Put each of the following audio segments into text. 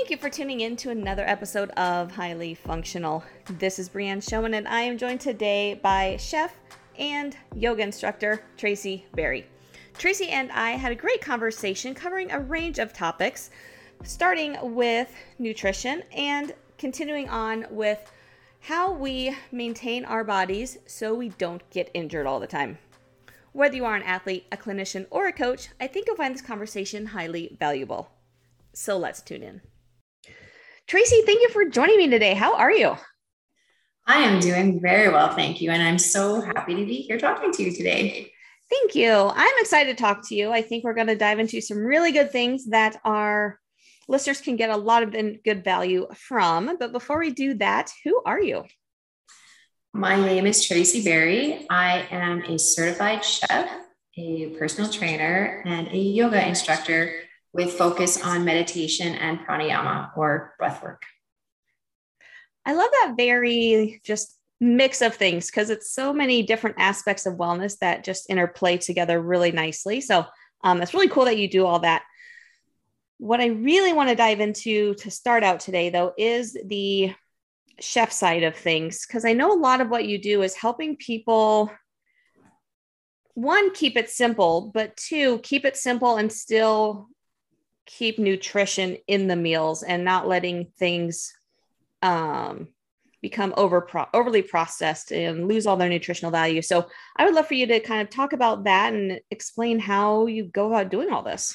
Thank you for tuning in to another episode of Highly Functional. This is Brianne Showman, and I am joined today by chef and yoga instructor Tracey Berry. Tracey and I had a great conversation covering a range of topics, starting with nutrition and continuing on with how we maintain our bodies so we don't get injured all the time. Whether you are an athlete, a clinician, or a coach, I think you'll find this conversation highly valuable. So let's tune in. Tracey, thank you for joining me today. How are you? I am doing very well, thank you. And I'm so happy to be here talking to you today. Thank you. I'm excited to talk to you. I think we're going to dive into some really good things that our listeners can get a lot of good value from. But before we do that, who are you? My name is Tracey Berry. I am a certified chef, a personal trainer, and a yoga instructor with focus on meditation and pranayama or breath work. I love that very just mix of things because it's so many different aspects of wellness that just interplay together really nicely. So um, it's really cool that you do all that. What I really want to dive into to start out today, though, is the chef side of things because I know a lot of what you do is helping people one keep it simple but two keep it simple and still keep nutrition in the meals and not letting things um, become over pro- overly processed and lose all their nutritional value. So I would love for you to kind of talk about that and explain how you go about doing all this.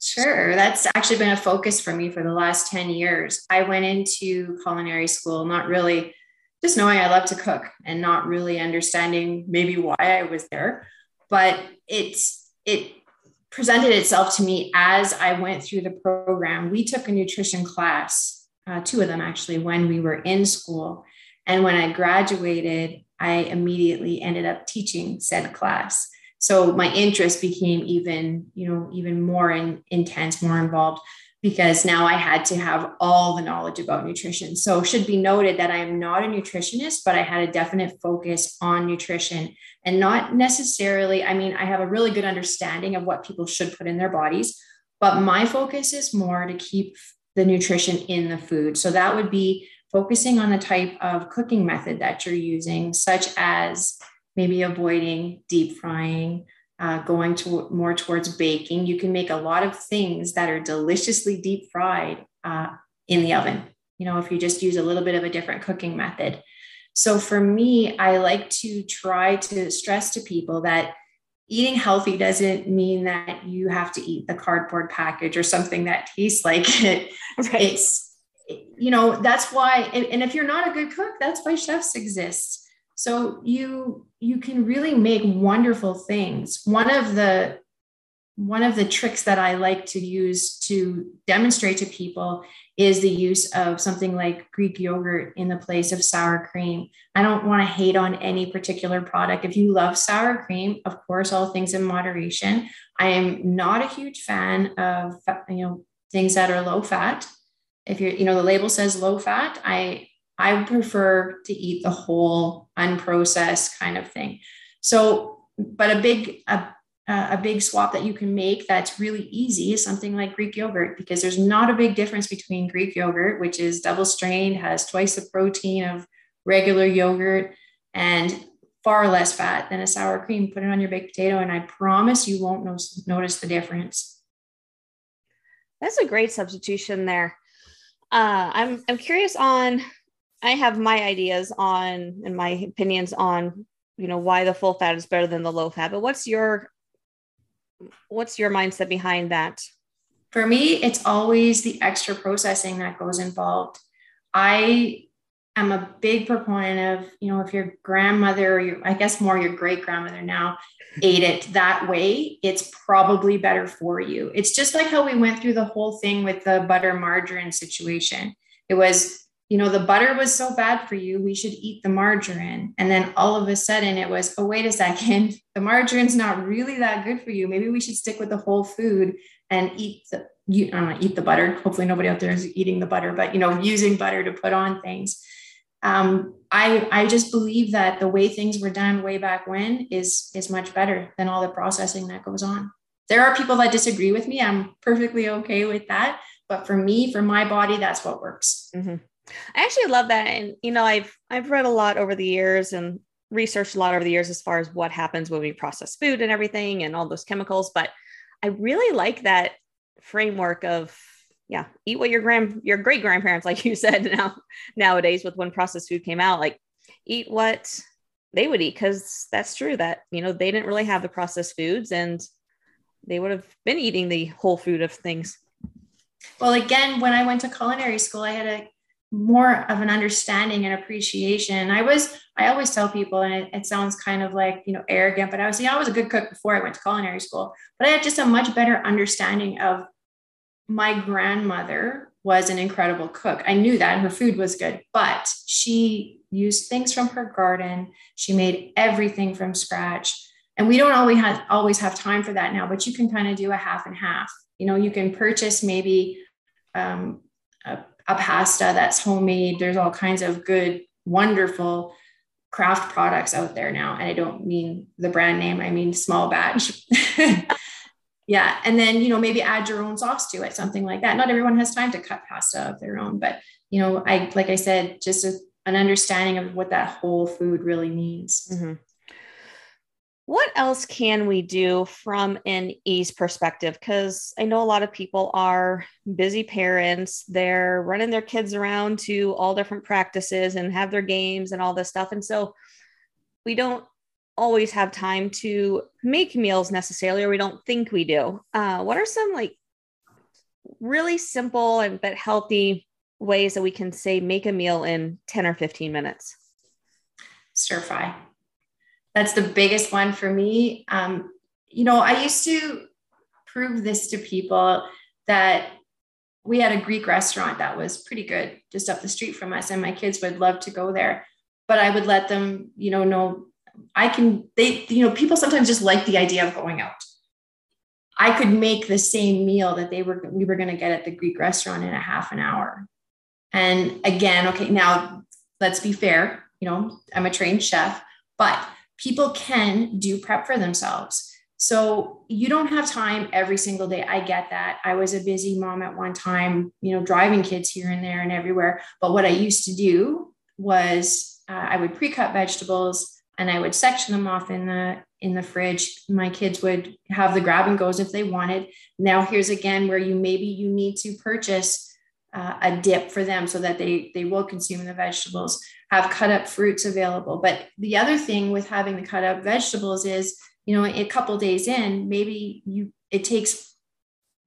Sure. That's actually been a focus for me for the last 10 years. I went into culinary school not really just knowing I love to cook and not really understanding maybe why I was there, but it's it presented itself to me as I went through the program. We took a nutrition class, uh, two of them actually, when we were in school. And when I graduated, I immediately ended up teaching said class. So my interest became even, you know, even more in, intense, more involved because now I had to have all the knowledge about nutrition. So should be noted that I am not a nutritionist, but I had a definite focus on nutrition and not necessarily, I mean, I have a really good understanding of what people should put in their bodies, but my focus is more to keep the nutrition in the food. So that would be focusing on the type of cooking method that you're using, such as maybe avoiding deep frying, uh, going to more towards baking. You can make a lot of things that are deliciously deep fried uh, in the oven. You know, if you just use a little bit of a different cooking method. So for me, I like to try to stress to people that eating healthy doesn't mean that you have to eat the cardboard package or something that tastes like it. Right. It's, you know, that's why, and, and if you're not a good cook, that's why chefs exist so you you can really make wonderful things. One of the one of the tricks that i like to use to demonstrate to people is the use of something like greek yogurt in the place of sour cream. I don't want to hate on any particular product. If you love sour cream of course all things in moderation. I am not a huge fan of you know things that are low fat. If you're you know the label says low fat i I prefer to eat the whole unprocessed kind of thing. So, but a big a, a big swap that you can make that's really easy is something like Greek yogurt because there's not a big difference between Greek yogurt, which is double strained, has twice the protein of regular yogurt, and far less fat than a sour cream. Put it on your baked potato, and I promise you won't notice the difference. That's a great substitution there. Uh, I'm I'm curious on I have my ideas on and my opinions on, you know, why the full fat is better than the low fat. But what's your what's your mindset behind that? For me, it's always the extra processing that goes involved. I am a big proponent of, you know, if your grandmother or your, I guess more your great grandmother now ate it that way, it's probably better for you. It's just like how we went through the whole thing with the butter margarine situation. It was you know, the butter was so bad for you, we should eat the margarine. And then all of a sudden it was, oh, wait a second, the margarine's not really that good for you. Maybe we should stick with the whole food and eat the, you, know, eat the butter. Hopefully nobody out there is eating the butter, but, you know, using butter to put on things. Um, I, I just believe that the way things were done way back when is, is much better than all the processing that goes on. There are people that disagree with me. I'm perfectly okay with that but for me, for my body, that's what works. Mm-hmm. I actually love that. And, you know, I've, I've read a lot over the years and researched a lot over the years as far as what happens when we process food and everything and all those chemicals. But I really like that framework of, yeah, eat what your grand, your great grandparents, like you said now, nowadays with when processed food came out, like eat what they would eat. Cause that's true that, you know, they didn't really have the processed foods and they would have been eating the whole food of things. Well, again, when I went to culinary school, I had a more of an understanding and appreciation. I was, I always tell people, and it, it, sounds kind of like, you know, arrogant, but I was, you know, I was a good cook before I went to culinary school, but I had just a much better understanding of my grandmother was an incredible cook. I knew that and her food was good, but she used things from her garden. She made everything from scratch. And we don't always have always have time for that now, but you can kind of do a half and half. You know, you can purchase maybe um, a a pasta that's homemade. There's all kinds of good, wonderful craft products out there now. And I don't mean the brand name, I mean small batch. yeah. And then, you know, maybe add your own sauce to it, something like that. Not everyone has time to cut pasta of their own, but, you know, I, like I said, just a, an understanding of what that whole food really means. Mm-hmm what else can we do from an ease perspective? Because i know a lot of people are busy parents. They're running their kids around to all different practices and have their games and all this stuff. And so we don't always have time to make meals necessarily or we don't think we do. Uh, what are some like really simple and but healthy ways that we can say make a meal in 10 or 15 minutes? Stir fry that's the biggest one for me. Um, you know, I used to prove this to people that we had a Greek restaurant that was pretty good just up the street from us, and my kids would love to go there. But I would let them, you know, know I can, they, you know, people sometimes just like the idea of going out. I could make the same meal that they were, we were going to get at the Greek restaurant in a half an hour. And again, okay, now let's be fair, you know, I'm a trained chef, but people can do prep for themselves. So you don't have time every single day. I get that. I was a busy mom at one time, you know, driving kids here and there and everywhere. But what I used to do was uh, I would pre-cut vegetables and I would section them off in the in the fridge. My kids would have the grab and goes if they wanted. Now here's again where you maybe you need to purchase uh, a dip for them so that they they will consume the vegetables have cut up fruits available. But the other thing with having the cut up vegetables is, you know, a couple days in, maybe you it takes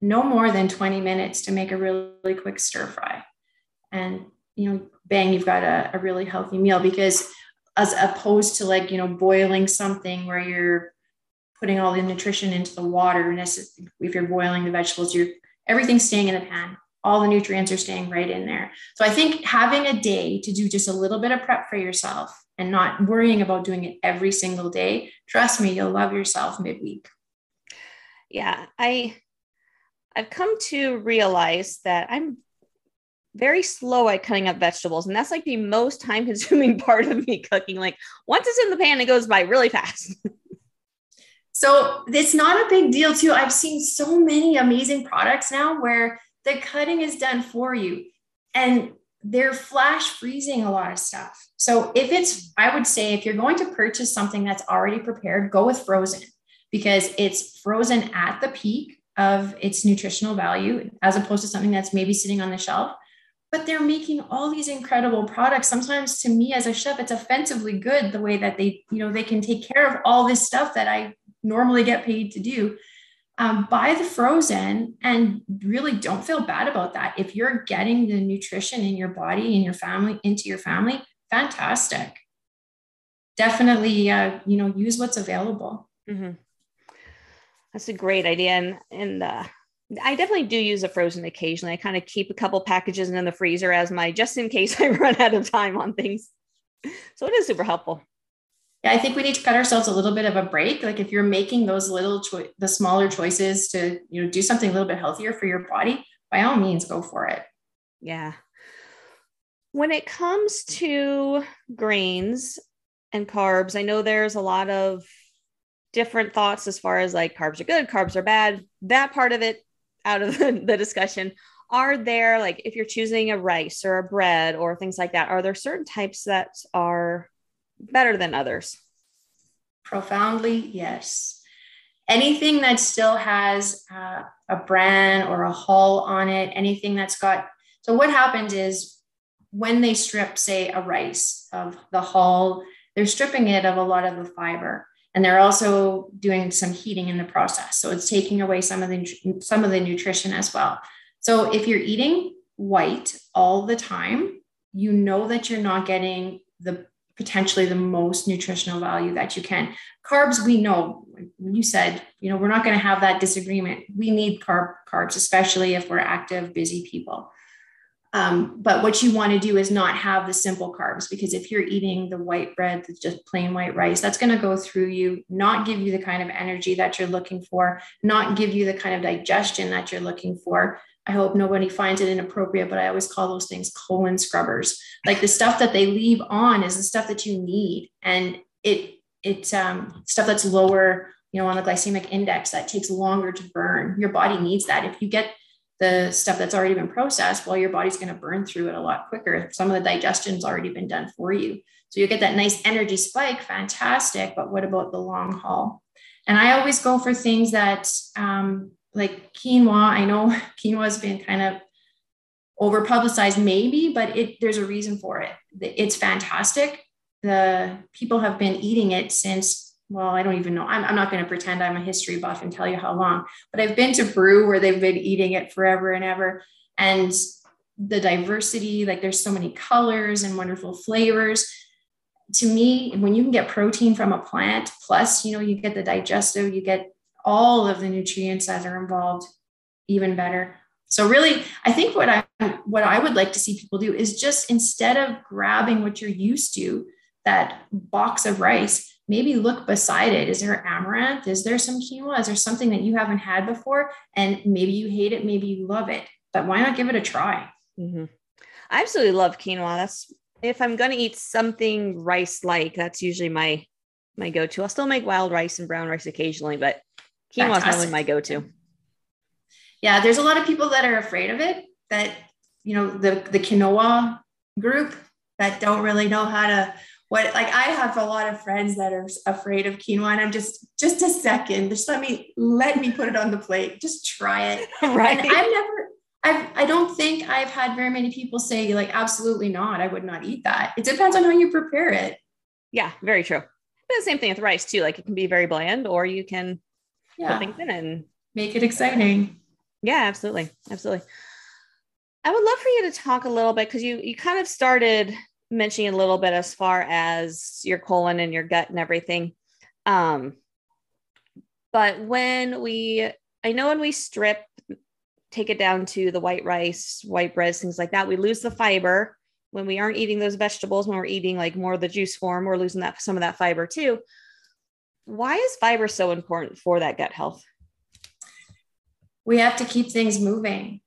no more than 20 minutes to make a really quick stir fry. And you know, bang, you've got a, a really healthy meal because as opposed to like, you know, boiling something where you're putting all the nutrition into the water. And if you're boiling the vegetables, you're everything's staying in the pan all the nutrients are staying right in there. So I think having a day to do just a little bit of prep for yourself and not worrying about doing it every single day, trust me, you'll love yourself midweek. Yeah, I I've come to realize that I'm very slow at cutting up vegetables and that's like the most time consuming part of me cooking like once it's in the pan it goes by really fast so it's not a big deal too i've seen so many amazing products now where the cutting is done for you. And they're flash freezing a lot of stuff. So if it's, I would say, if you're going to purchase something that's already prepared, go with frozen because it's frozen at the peak of its nutritional value as opposed to something that's maybe sitting on the shelf. But they're making all these incredible products. Sometimes to me as a chef, it's offensively good the way that they, you know, they can take care of all this stuff that I normally get paid to do um, buy the frozen and really don't feel bad about that. If you're getting the nutrition in your body and your family into your family, fantastic. Definitely, uh, you know, use what's available. Mm-hmm. That's a great idea, and and uh, I definitely do use a frozen occasionally. I kind of keep a couple packages in the freezer as my just in case I run out of time on things. So it is super helpful yeah, I think we need to cut ourselves a little bit of a break. Like if you're making those little, cho- the smaller choices to, you know, do something a little bit healthier for your body, by all means, go for it. Yeah. When it comes to grains and carbs, I know there's a lot of different thoughts as far as like carbs are good, carbs are bad. That part of it out of the, the discussion. are there like if you're choosing a rice or a bread or things like that, are there certain types that are better than others? Profoundly, yes. Anything that still has uh, a bran or a hull on it, anything that's got. So, what happens is when they strip, say, a rice of the hull, they're stripping it of a lot of the fiber and they're also doing some heating in the process so it's taking away some of the some of the nutrition as well so if you're eating white all the time you know that you're not getting the potentially the most nutritional value that you can. Carbs we know you said you know we're not going to have that disagreement. We need carb carbs especially if we're active busy people. Um, but what you want to do is not have the simple carbs because if you're eating the white bread, that's just plain white rice, that's going to go through you, not give you the kind of energy that you're looking for, not give you the kind of digestion that you're looking for. I hope nobody finds it inappropriate, but I always call those things colon scrubbers. Like the stuff that they leave on is the stuff that you need, and it it's um, stuff that's lower, you know, on the glycemic index that takes longer to burn. Your body needs that. If you get the stuff that's already been processed, well, your body's going to burn through it a lot quicker. Some of the digestion's already been done for you. So you get that nice energy spike, fantastic. But what about the long haul? And I always go for things that, um, like quinoa. I know quinoa has been kind of over publicized, maybe, but it there's a reason for it. It's fantastic. The people have been eating it since well, I don't even know. I'm, I'm not going to pretend I'm a history buff and tell you how long, but I've been to Peru where they've been eating it forever and ever. And the diversity, like there's so many colors and wonderful flavors. To me, when you can get protein from a plant, plus, you know, you get the digestive, you get all of the nutrients that are involved, even better. So really, I think what I what I would like to see people do is just instead of grabbing what you're used to, that box of rice, maybe look beside it. Is there amaranth? Is there some quinoa? Is there something that you haven't had before? And maybe you hate it, maybe you love it, but why not give it a try? Mm-hmm. I absolutely love quinoa. That's if I'm going to eat something rice like, that's usually my my go to. I'll still make wild rice and brown rice occasionally, but quinoa is normally my go to. Yeah, there's a lot of people that are afraid of it. That you know the the quinoa group that don't really know how to what like I have a lot of friends that are afraid of quinoa and I'm just just a second just let me let me put it on the plate. Just try it. Right. And I've never I've I don't think I've had very many people say like absolutely not. I would not eat that. It depends on how you prepare it. Yeah very true. But the same thing with rice too. Like it can be very bland or you can yeah. put things in and make it exciting yeah absolutely absolutely I would love for you to talk a little bit because you you kind of started mentioning a little bit as far as your colon and your gut and everything. Um, but when we, I know when we strip, take it down to the white rice, white breads, things like that, we lose the fiber. When we aren't eating those vegetables, when we're eating like more of the juice form, we're losing that some of that fiber too. Why is fiber so important for that gut health? We have to keep things moving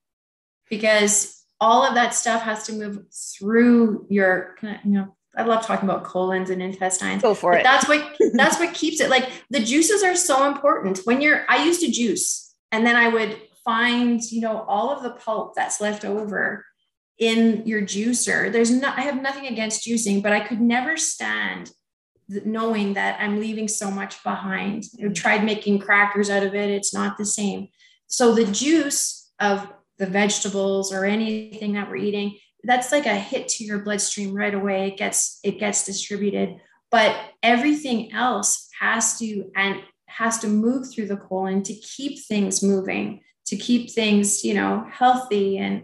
because all of that stuff has to move through your you know I love talking about colons and intestines. Go for it. That's what that's what keeps it. Like the juices are so important. When you're, I used to juice, and then I would find, you know, all of the pulp that's left over in your juicer. There's not. I have nothing against juicing, but I could never stand knowing that I'm leaving so much behind. I mm-hmm. tried making crackers out of it. It's not the same. So the juice of the vegetables or anything that we're eating that's like a hit to your bloodstream right away it gets it gets distributed but everything else has to and has to move through the colon to keep things moving to keep things you know healthy and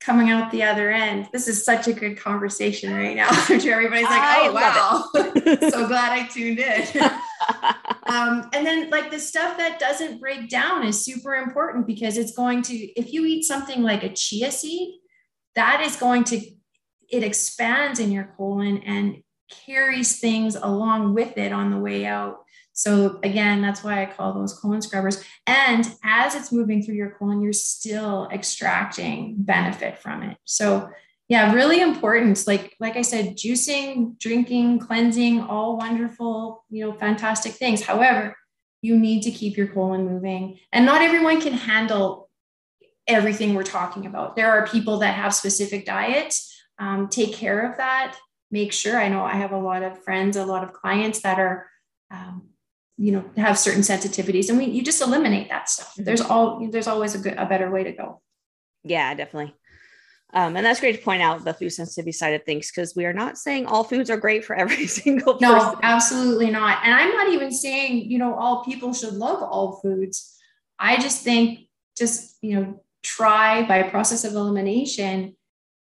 coming out the other end. This is such a good conversation right now. Which everybody's like oh wow. So glad i tuned in. Um, and then like the stuff that doesn't break down is super important because it's going to if you eat something like a chia seed that is going to it expands in your colon and carries things along with it on the way out so again that's why i call those colon scrubbers and as it's moving through your colon you're still extracting benefit from it so yeah really important like like i said juicing drinking cleansing all wonderful you know fantastic things however you need to keep your colon moving and not everyone can handle everything we're talking about. There are people that have specific diets. Um, take care of that. Make sure. I know I have a lot of friends, a lot of clients that are, um, you know, have certain sensitivities, and we you just eliminate that stuff. Mm-hmm. There's all there's always a good a better way to go. Yeah, definitely. Um, and that's great to point out the food sensitivity side of things because we are not saying all foods are great for every single person. No, absolutely not. And I'm not even saying, you know, all people should love all foods. I just think just, you know, try by process of elimination.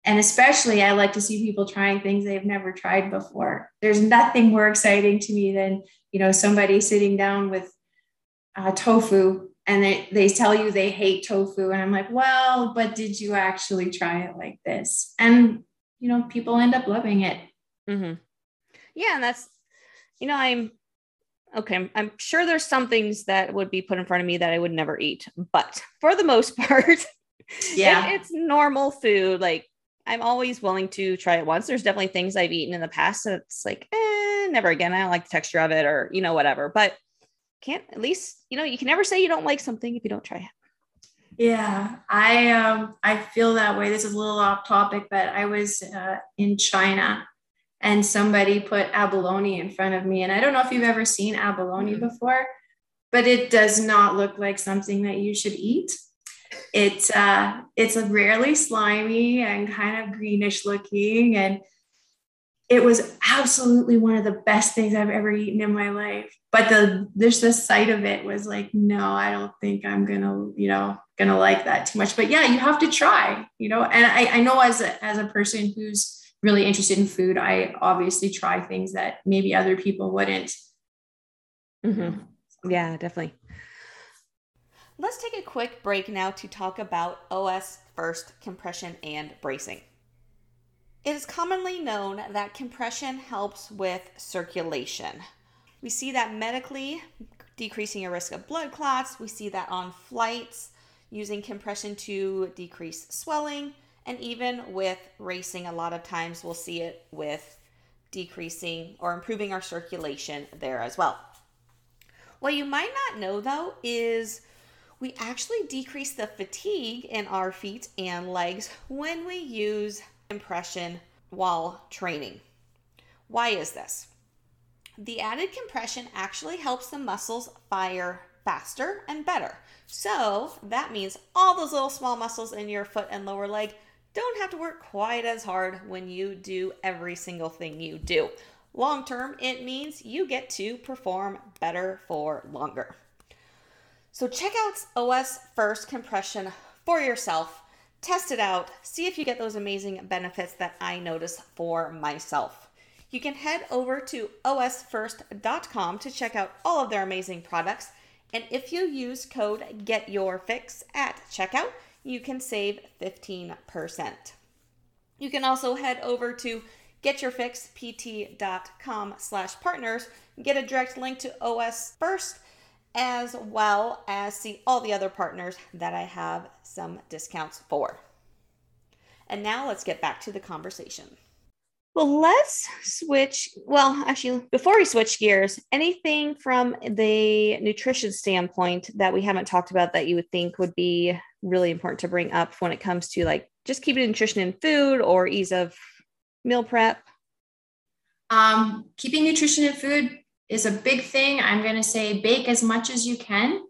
And especially, I like to see people trying things they've never tried before. There's nothing more exciting to me than, you know, somebody sitting down with uh, tofu and they, they tell you they hate tofu. And i'm like well but did you actually try it like this? And you know people end up loving it. Mm-hmm. yeah and that's you know i'm okay i'm sure there's some things that would be put in front of me that i would never eat but for the most part yeah. it, it's normal food. Like i'm always willing to try it once. There's definitely things i've eaten in the past that's like eh, never again i don't like the texture of it or you know whatever but can't at least you know you can never say you don't like something if you don't try it. Yeah i um i feel that way. This is a little off topic but i was uh, in china and somebody put abalone in front of me and i don't know if you've ever seen abalone mm-hmm. before but it does not look like something that you should eat. It's uh it's rarely slimy and kind of greenish looking and it was absolutely one of the best things I've ever eaten in my life. But the there's the sight of it was like, no, I don't think I'm gonna, you know, gonna like that too much. But yeah, you have to try, you know. And I, I know as a as a person who's really interested in food, I obviously try things that maybe other people wouldn't. Mm-hmm. Yeah, definitely. Let's take a quick break now to talk about OS first compression and bracing. It is commonly known that compression helps with circulation. We see that medically, decreasing your risk of blood clots. We see that on flights, using compression to decrease swelling. And even with racing, a lot of times we'll see it with decreasing or improving our circulation there as well. What you might not know though is we actually decrease the fatigue in our feet and legs when we use compression while training. Why is this? The added compression actually helps the muscles fire faster and better. So that means all those little small muscles in your foot and lower leg don't have to work quite as hard when you do every single thing you do. Long term, it means you get to perform better for longer. So check out OS First Compression for yourself test it out, see if you get those amazing benefits that I notice for myself. You can head over to osfirst.com to check out all of their amazing products. And if you use code GETYOURFIX at checkout, you can save 15%. You can also head over to getyourfixpt.com slash partners, get a direct link to OS First as well as see all the other partners that I have some discounts for. And now let's get back to the conversation. Well, let's switch. Well, actually, before we switch gears, anything from the nutrition standpoint that we haven't talked about that you would think would be really important to bring up when it comes to like just keeping nutrition in food or ease of meal prep? Um, keeping nutrition in food is a big thing. I'm going to say bake as much as you can.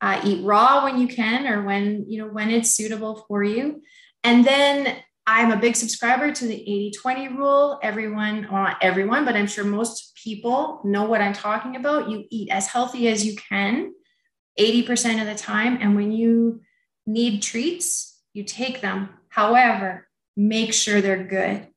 Uh, eat raw when you can or when you know when it's suitable for you. And then I'm a big subscriber to the 80 20 rule. Everyone, well, not everyone, but I'm sure most people know what I'm talking about. You eat as healthy as you can 80% of the time. And when you need treats, you take them. However, make sure they're good.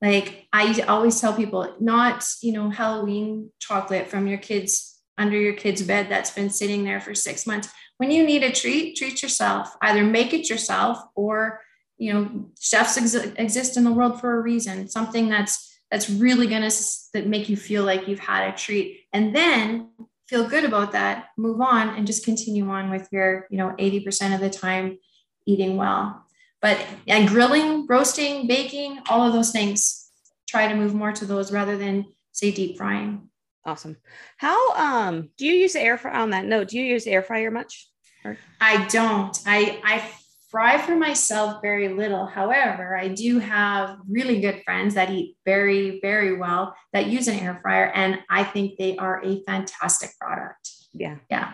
Like I always tell people, not, you know, Halloween chocolate from your kids under your kid's bed that's been sitting there for six months. When you need a treat, treat yourself. Either make it yourself or, you know, chefs ex- exist in the world for a reason. Something that's that's really going to that make you feel like you've had a treat, and then feel good about that. Move on and just continue on with your, you know, eighty percent of the time eating well. But and grilling, roasting, baking, all of those things, try to move more to those rather than say deep frying. Awesome. How um do you use the air fryer on that note? Do you use the air fryer much? Or? I don't. I I fry for myself very little. However, I do have really good friends that eat very, very well that use an air fryer, and I think they are a fantastic product. Yeah. Yeah.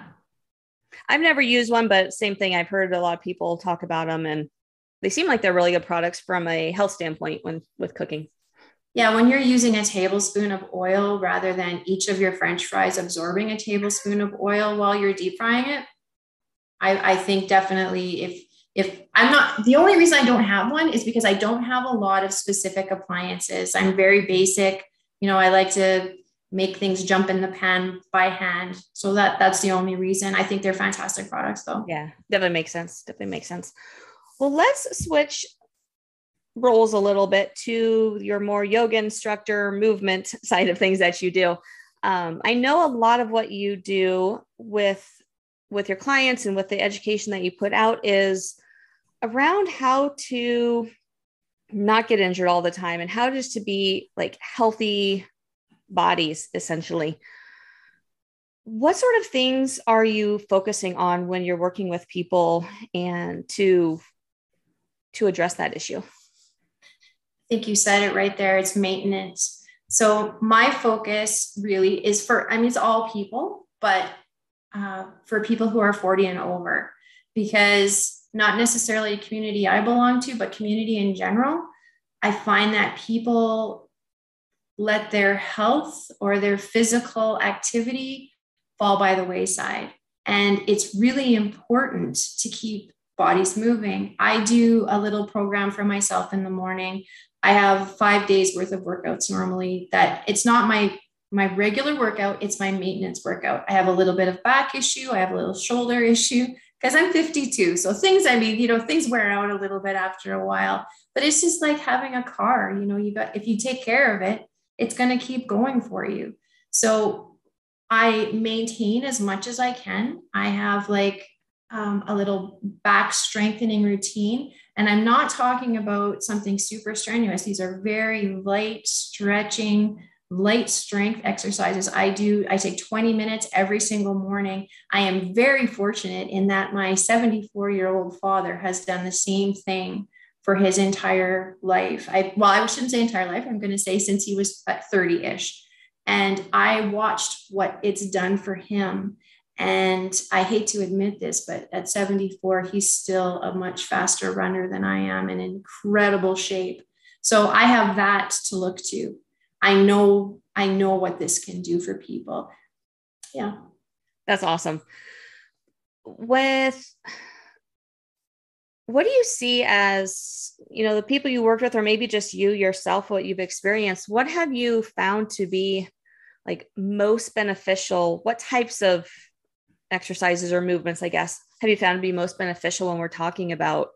I've never used one, but same thing. I've heard a lot of people talk about them, and they seem like they're really good products from a health standpoint when with cooking. Yeah, when you're using a tablespoon of oil rather than each of your French fries absorbing a tablespoon of oil while you're deep frying it, I, I think definitely if if I'm not the only reason I don't have one is because I don't have a lot of specific appliances. I'm very basic. You know, I like to make things jump in the pan by hand. So that that's the only reason. I think they're fantastic products though. Yeah, definitely makes sense. Definitely makes sense. Well, let's switch roles a little bit to your more yoga instructor movement side of things that you do. Um, I know a lot of what you do with with your clients and with the education that you put out is around how to not get injured all the time and how just to be like healthy bodies essentially what sort of things are you focusing on when you're working with people and to to address that issue. I think you said it right there. It's maintenance. So my focus really is for i mean it's all people but uh, for people who are 40 and over because not necessarily a community I belong to, but community in general, I find that people let their health or their physical activity fall by the wayside. And it's really important to keep bodies moving. I do a little program for myself in the morning. I have five days worth of workouts normally that it's not my my regular workout, it's my maintenance workout. I have a little bit of back issue, I have a little shoulder issue because I'm 52. So things, I mean, you know, things wear out a little bit after a while, but it's just like having a car, you know, you got, if you take care of it, it's going to keep going for you. So I maintain as much as I can. I have like um, a little back strengthening routine. And I'm not talking about something super strenuous. These are very light stretching, light strength exercises. I do, I take 20 minutes every single morning. I am very fortunate in that my 74 year old father has done the same thing for his entire life. I, well, I shouldn't say entire life. I'm going to say since he was 30 ish. And I watched what it's done for him. And I hate to admit this, but at 74, he's still a much faster runner than I am in incredible shape. So I have that to look to. I know I know what this can do for people. Yeah. That's awesome. With what do you see as, you know, the people you worked with or maybe just you yourself what you've experienced, what have you found to be like most beneficial? What types of exercises or movements, I guess, have you found to be most beneficial when we're talking about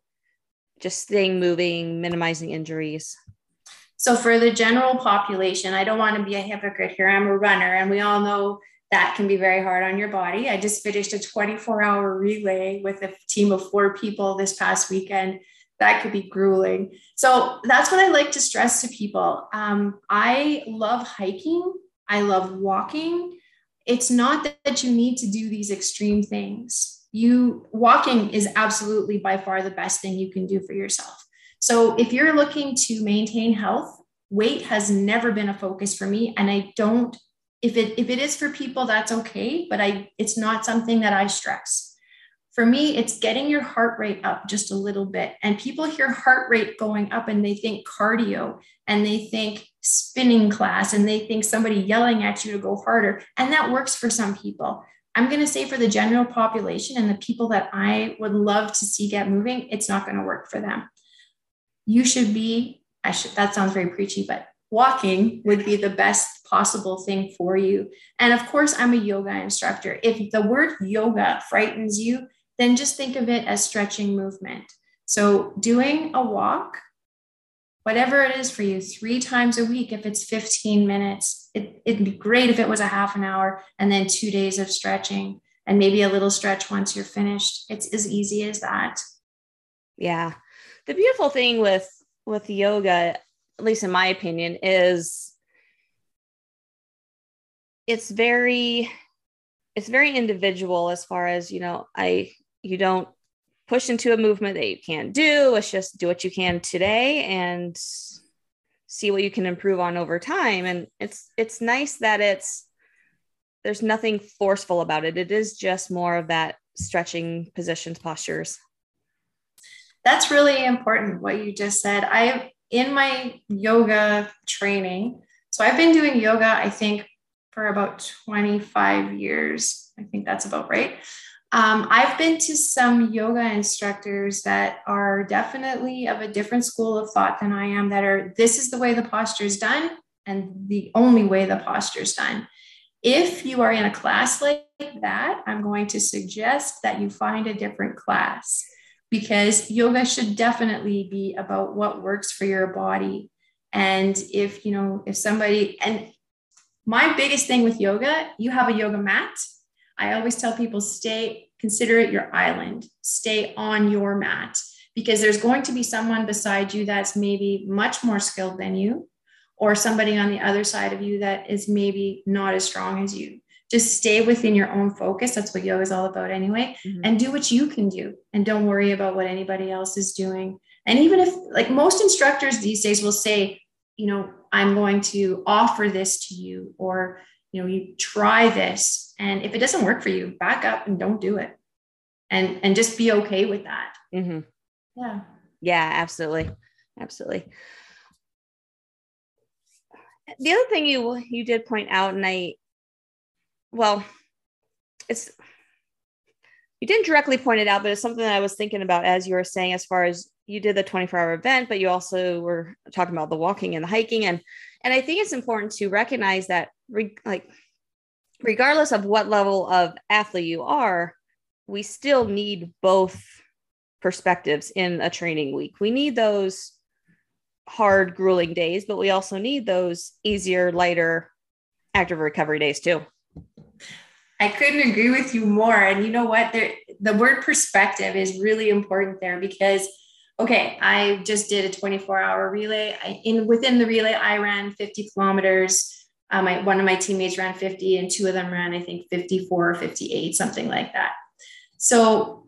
just staying moving, minimizing injuries? So for the general population, I don't want to be a hypocrite here. I'm a runner, and we all know that can be very hard on your body. I just finished a 24 hour relay with a team of four people this past weekend. That could be grueling. So that's what I like to stress to people. Um, I love hiking, I love walking. It's not that you need to do these extreme things. You walking is absolutely by far the best thing you can do for yourself. So if you're looking to maintain health, weight has never been a focus for me. And I don't, if it if it is for people, that's okay, but I it's not something that I stress. For me, it's getting your heart rate up just a little bit. And people hear heart rate going up and they think cardio and they think spinning class and they think somebody yelling at you to go harder. And that works for some people. I'm going to say for the general population and the people that I would love to see get moving, it's not going to work for them you should be, I should, that sounds very preachy, but walking would be the best possible thing for you. And of course, I'm a yoga instructor. If the word yoga frightens you, then just think of it as stretching movement. So, doing a walk, whatever it is for you, three times a week, if it's 15 minutes, it, it'd be great if it was a half an hour and then two days of stretching and maybe a little stretch once you're finished. It's as easy as that. Yeah the beautiful thing with with yoga at least in my opinion is it's very it's very individual as far as you know i you don't push into a movement that you can't do. Let's just do what you can today and see what you can improve on over time. And it's it's nice that it's there's nothing forceful about it. It is just more of that stretching positions, postures. That's really important what you just said. I in my yoga training, so I've been doing yoga, I think, for about 25 years. I think that's about right. Um, I've been to some yoga instructors that are definitely of a different school of thought than I am, that are this is the way the posture is done and the only way the posture is done. If you are in a class like that, I'm going to suggest that you find a different class because yoga should definitely be about what works for your body. And if, you know, if somebody, and my biggest thing with yoga, you have a yoga mat I always tell people stay, consider it your island, stay on your mat because there's going to be someone beside you that's maybe much more skilled than you, or somebody on the other side of you that is maybe not as strong as you. Just stay within your own focus. That's what yoga is all about, anyway. Mm-hmm. And do what you can do and don't worry about what anybody else is doing. And even if, like most instructors these days will say, you know, I'm going to offer this to you, or you know you try this and if it doesn't work for you back up and don't do it. And and just be okay with that. Mm-hmm. yeah. Yeah absolutely. Absolutely. The other thing you you did point out and i well it's you didn't directly point it out but it's something that i was thinking about as you were saying as far as you did the 24 hour event but you also were talking about the walking and the hiking. And and i think it's important to recognize that re- like regardless of what level of athlete you are we still need both perspectives in a training week. We need those hard grueling days but we also need those easier lighter active recovery days too. I couldn't agree with you more. And you know what? There, the word perspective is really important there because okay i just did a 24 hour relay. I, in within the relay i ran 50 kilometers um, I, one of my teammates ran 50 and two of them ran, I think 54 or 58, something like that. So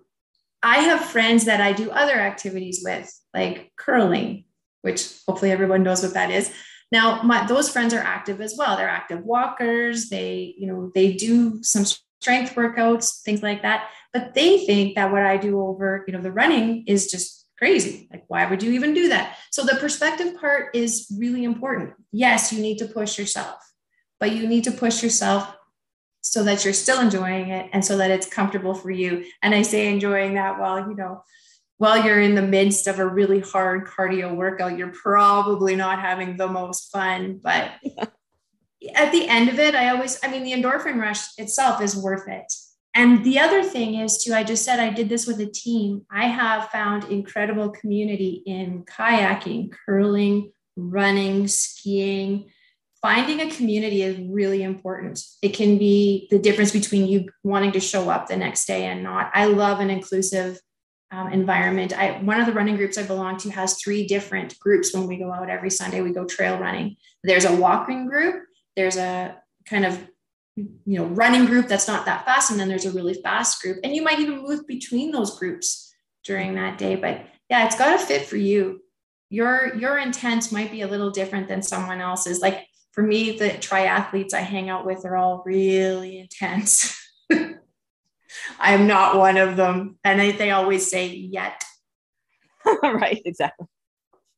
I have friends that I do other activities with, like curling, which hopefully everyone knows what that is. Now, my, those friends are active as well. They're active walkers. They, you know, they do some strength workouts, things like that. But they think that what I do over, you know, the running is just crazy. Like, why would you even do that? So the perspective part is really important. Yes, you need to push yourself but you need to push yourself so that you're still enjoying it and so that it's comfortable for you. And I say enjoying that while, you know, while you're in the midst of a really hard cardio workout, you're probably not having the most fun. But at the end of it, I always, I mean, the endorphin rush itself is worth it. And the other thing is, too, I just said I did this with a team. I have found incredible community in kayaking, curling, running, skiing, finding a community is really important. It can be the difference between you wanting to show up the next day and not. I love an inclusive um, environment. I, one of the running groups I belong to has three different groups when we go out every Sunday. We go trail running. There's a walking group. There's a kind of you know running group that's not that fast, and then there's a really fast group. And you might even move between those groups during that day. But yeah, it's got to fit for you. Your your intent might be a little different than someone else's. Like for me, the triathletes I hang out with are all really intense. I'm not one of them. And they, they always say, yet. right, exactly.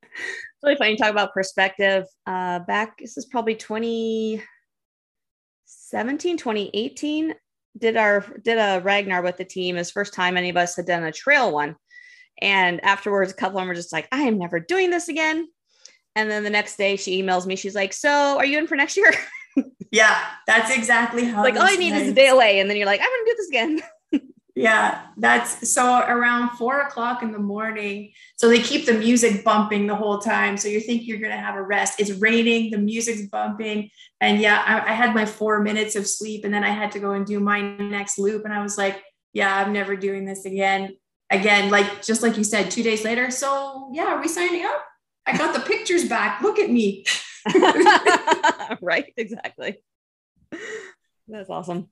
It's really funny to talk about perspective. Uh, back, this is probably 2017, 2018. Did our did a Ragnar with the team. His first time any of us had done a trail one. And afterwards, a couple of them were just like, I am never doing this again. And then the next day she emails me. She's like, So are you in for next year? yeah, that's exactly how like all I need is a day away. And then you're like, I'm gonna do this again. yeah, that's so around four o'clock in the morning. So they keep the music bumping the whole time. So you think you're gonna have a rest. It's raining, the music's bumping. And yeah, I, I had my four minutes of sleep and then I had to go and do my next loop. And I was like, yeah, I'm never doing this again. Again, like just like you said, two days later. So yeah, are we signing up? I got the pictures back. Look at me. right, exactly. That's awesome.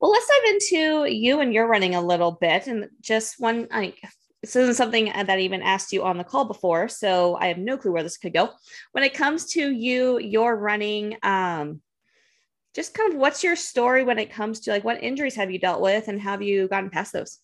Well, let's dive into you and your running a little bit. And just one, like, this isn't something that I even asked you on the call before. So I have no clue where this could go. When it comes to you, your running, um, just kind of what's your story when it comes to like what injuries have you dealt with and have you gotten past those?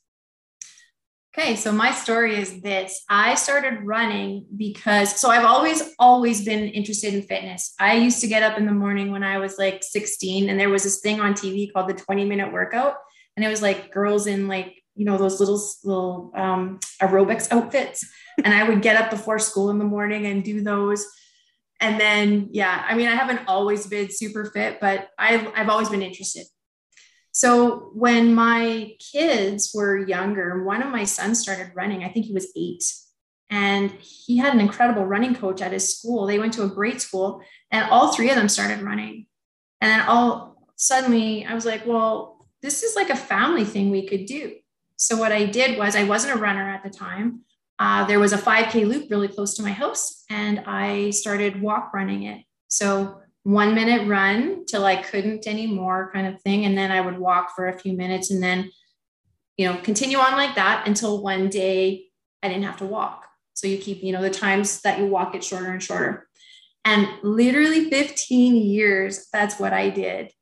Okay, so my story is this. I started running because, so I've always, always been interested in fitness. I used to get up in the morning when I was like 16, and there was this thing on TV called the 20 minute workout. And it was like girls in like, you know, those little, little um, aerobics outfits. And I would get up before school in the morning and do those. And then, yeah, I mean, I haven't always been super fit, but I've, I've always been interested. So when my kids were younger, one of my sons started running. I think he was eight. And he had an incredible running coach at his school. They went to a great school, and all three of them started running. And then all suddenly I was like, well, this is like a family thing we could do. So what I did was I wasn't a runner at the time. Uh, there was a 5K loop really close to my house, and I started walk running it. So one minute run till I couldn't anymore, kind of thing. And then I would walk for a few minutes and then, you know, continue on like that until one day I didn't have to walk. So you keep, you know, the times that you walk get shorter and shorter. And literally 15 years, that's what I did.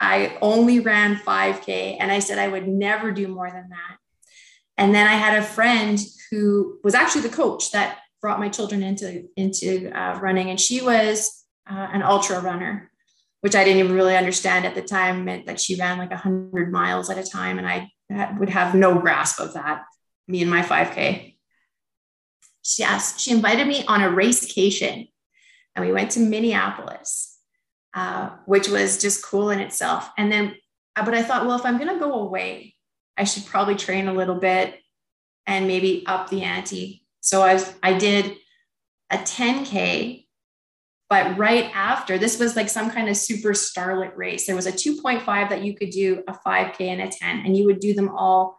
I only ran 5K and I said I would never do more than that. And then I had a friend who was actually the coach that brought my children into, into uh, running. And she was uh, an ultra runner, which I didn't even really understand at the time, meant that she ran like 100 miles at a time. And I would have no grasp of that, me and my 5K. She asked, she invited me on a racecation, and we went to Minneapolis, uh, which was just cool in itself. And then, uh, but I thought, well, if I'm going to go away, I should probably train a little bit and maybe up the ante. So I, I did a 10K but right after, this was like some kind of super starlet race. There was a 2.5 that you could do, a 5K and a 10, and you would do them all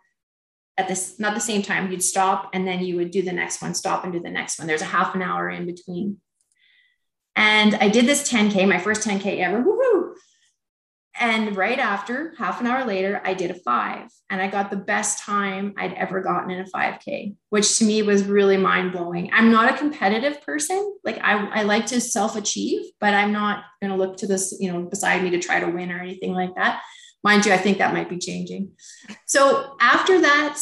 at this, not the same time. You'd stop and then you would do the next one, stop and do the next one. There's a half an hour in between. And I did this 10K, my first 10K ever. Woo-hoo! And right after, half an hour later, I did a five and I got the best time I'd ever gotten in a 5K, which to me was really mind blowing. I'm not a competitive person. Like I, I like to self achieve, but I'm not going to look to this, you know, beside me to try to win or anything like that. Mind you, I think that might be changing. So after that,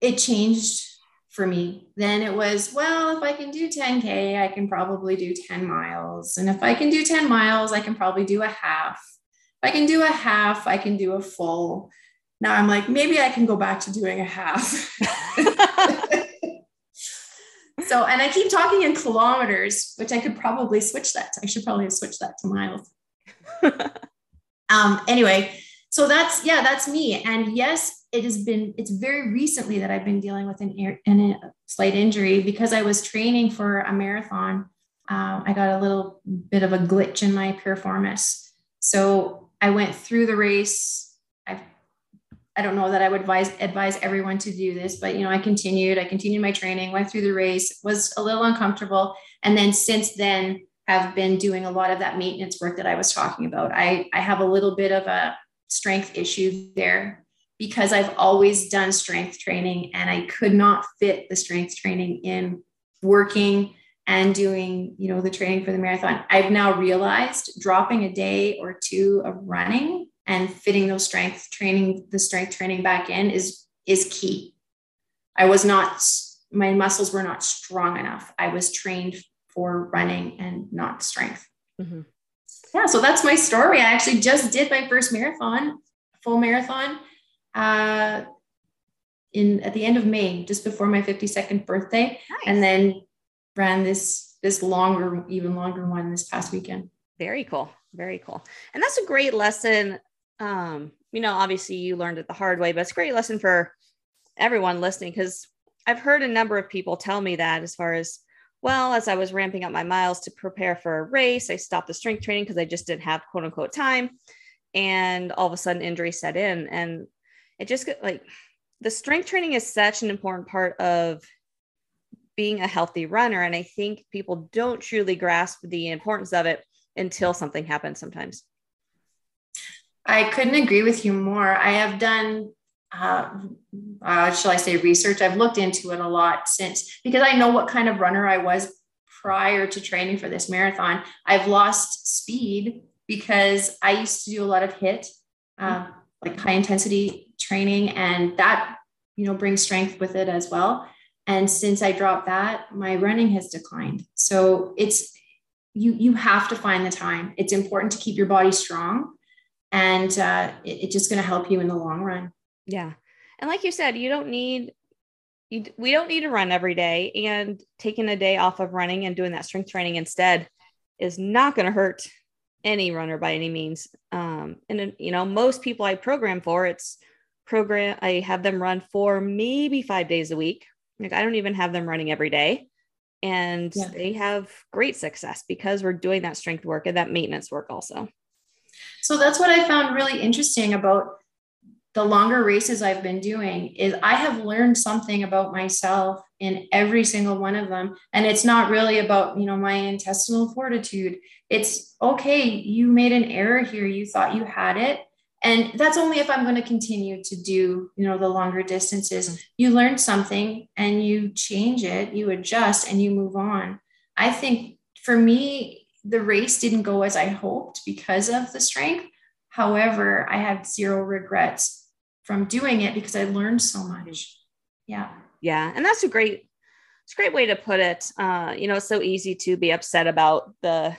it changed for me. Then it was, well, if I can do 10K, I can probably do 10 miles. And if I can do 10 miles, I can probably do a half I can do a half, I can do a full. Now I'm like, maybe I can go back to doing a half. so, and I keep talking in kilometers, which I could probably switch that. To, I should probably switch that to miles. um, anyway, so that's, yeah, that's me. And yes, it has been, it's very recently that I've been dealing with an, an a slight injury because I was training for a marathon. Um, I got a little bit of a glitch in my piriformis. So I went through the race. I I don't know that I would advise advise everyone to do this, but you know, I continued. I continued my training, went through the race, was a little uncomfortable, and then since then have been doing a lot of that maintenance work that I was talking about. I I have a little bit of a strength issue there because I've always done strength training and I could not fit the strength training in working and doing you know the training for the marathon i've now realized dropping a day or two of running and fitting those strength training the strength training back in is is key. I was not my muscles were not strong enough. I was trained for running and not strength. Mm-hmm. yeah so that's my story. I actually just did my first marathon full marathon uh in at the end of may just before my 52nd birthday. Nice. and then ran this this longer, even longer one this past weekend. Very cool. Very cool. And that's a great lesson. Um, you know, obviously you learned it the hard way, but it's a great lesson for everyone listening because I've heard a number of people tell me that as far as well, as I was ramping up my miles to prepare for a race, I stopped the strength training because I just didn't have quote unquote time. And all of a sudden injury set in. And it just like the strength training is such an important part of being a healthy runner. And I think people don't truly grasp the importance of it until something happens sometimes. I couldn't agree with you more. I have done, uh, uh, shall I say, research. I've looked into it a lot since because I know what kind of runner I was prior to training for this marathon. I've lost speed because I used to do a lot of HIT, uh, like high intensity training, and that you know brings strength with it as well. And since I dropped that, my running has declined. So it's you you have to find the time. It's important to keep your body strong, and uh, it, it's just going to help you in the long run. Yeah, and like you said, you don't need you, we don't need to run every day, and taking a day off of running and doing that strength training instead is not going to hurt any runner by any means. Um, and you know, most people I program for, it's program I have them run for maybe five days a week. Like I don't even have them running every day. And yeah. they have great success because we're doing that strength work and that maintenance work also. So that's what i found really interesting about the longer races i've been doing is i have learned something about myself in every single one of them. And it's not really about you know my intestinal fortitude. It's okay you made an error here. You thought you had it and that's only if i'm going to continue to do you know the longer distances. Mm-hmm. you learn something and you change it you adjust and you move on. I think for me the race didn't go as i hoped because of the strength. However i had zero regrets from doing it because i learned so much. Yeah. Yeah and that's a great it's a great way to put it. Uh, you know it's so easy to be upset about the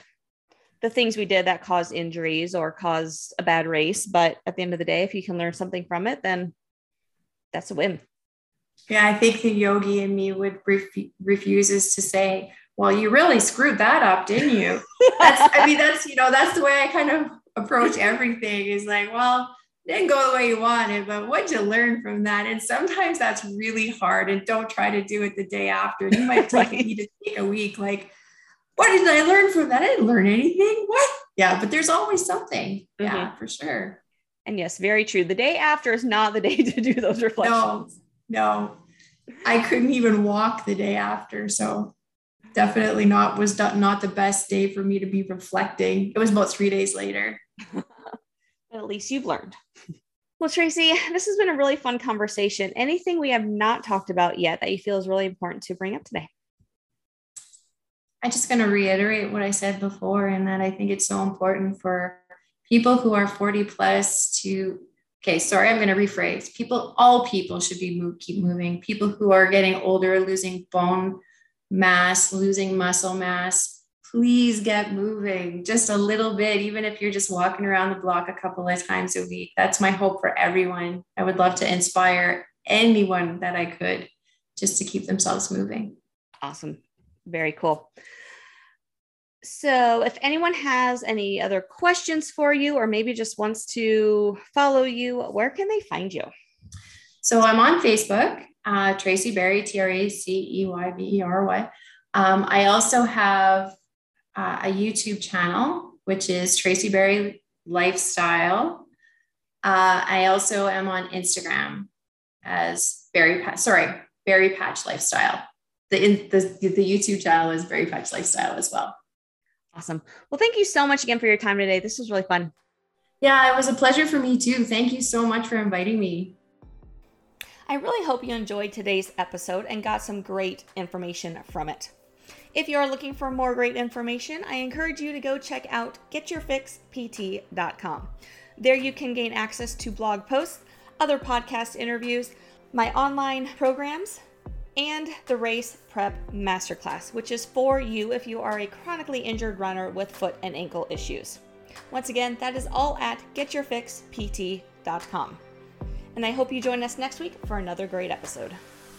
the things we did that caused injuries or caused a bad race. But at the end of the day, if you can learn something from it, then that's a win. Yeah, I think the yogi in me would ref- refuses to say, "Well, you really screwed that up, didn't you?" that's, I mean, that's you know, that's the way I kind of approach everything. Is like, well, didn't go the way you wanted, but what'd you learn from that? And sometimes that's really hard. And don't try to do it the day after. You might take right. take a week, like what did I learn from that? I didn't learn anything. What? Yeah, but there's always something. Mm-hmm. Yeah, for sure. And yes, very true. The day after is not the day to do those reflections. No, no. I couldn't even walk the day after. So definitely not was not the best day for me to be reflecting. It was about three days later. But at least you've learned. Well, Tracey, this has been a really fun conversation. Anything we have not talked about yet that you feel is really important to bring up today? I'm just going to reiterate what I said before, and that I think it's so important for people who are 40 plus to okay sorry i'm going to rephrase. People all people should be move, keep moving. People who are getting older losing bone mass losing muscle mass please get moving just a little bit even if you're just walking around the block a couple of times a week. That's my hope for everyone. I would love to inspire anyone that i could just to keep themselves moving. Awesome very cool so, if anyone has any other questions for you, or maybe just wants to follow you, where can they find you? So, I'm on Facebook, uh, Tracey Berry, T R A C E Y B E R Y. Um, I also have uh, a YouTube channel, which is Tracey Berry Lifestyle. Uh, I also am on Instagram as Berry Patch, sorry, Berry Patch Lifestyle. The, the, the YouTube channel is Berry Patch Lifestyle as well. Awesome. Well, thank you so much again for your time today. This was really fun. Yeah, it was a pleasure for me too. Thank you so much for inviting me. I really hope you enjoyed today's episode and got some great information from it. If you are looking for more great information, I encourage you to go check out getyourfixpt.com. There you can gain access to blog posts, other podcast interviews, my online programs, and the Race Prep Masterclass, which is for you if you are a chronically injured runner with foot and ankle issues. Once again, that is all at getyourfixpt.com. And I hope you join us next week for another great episode.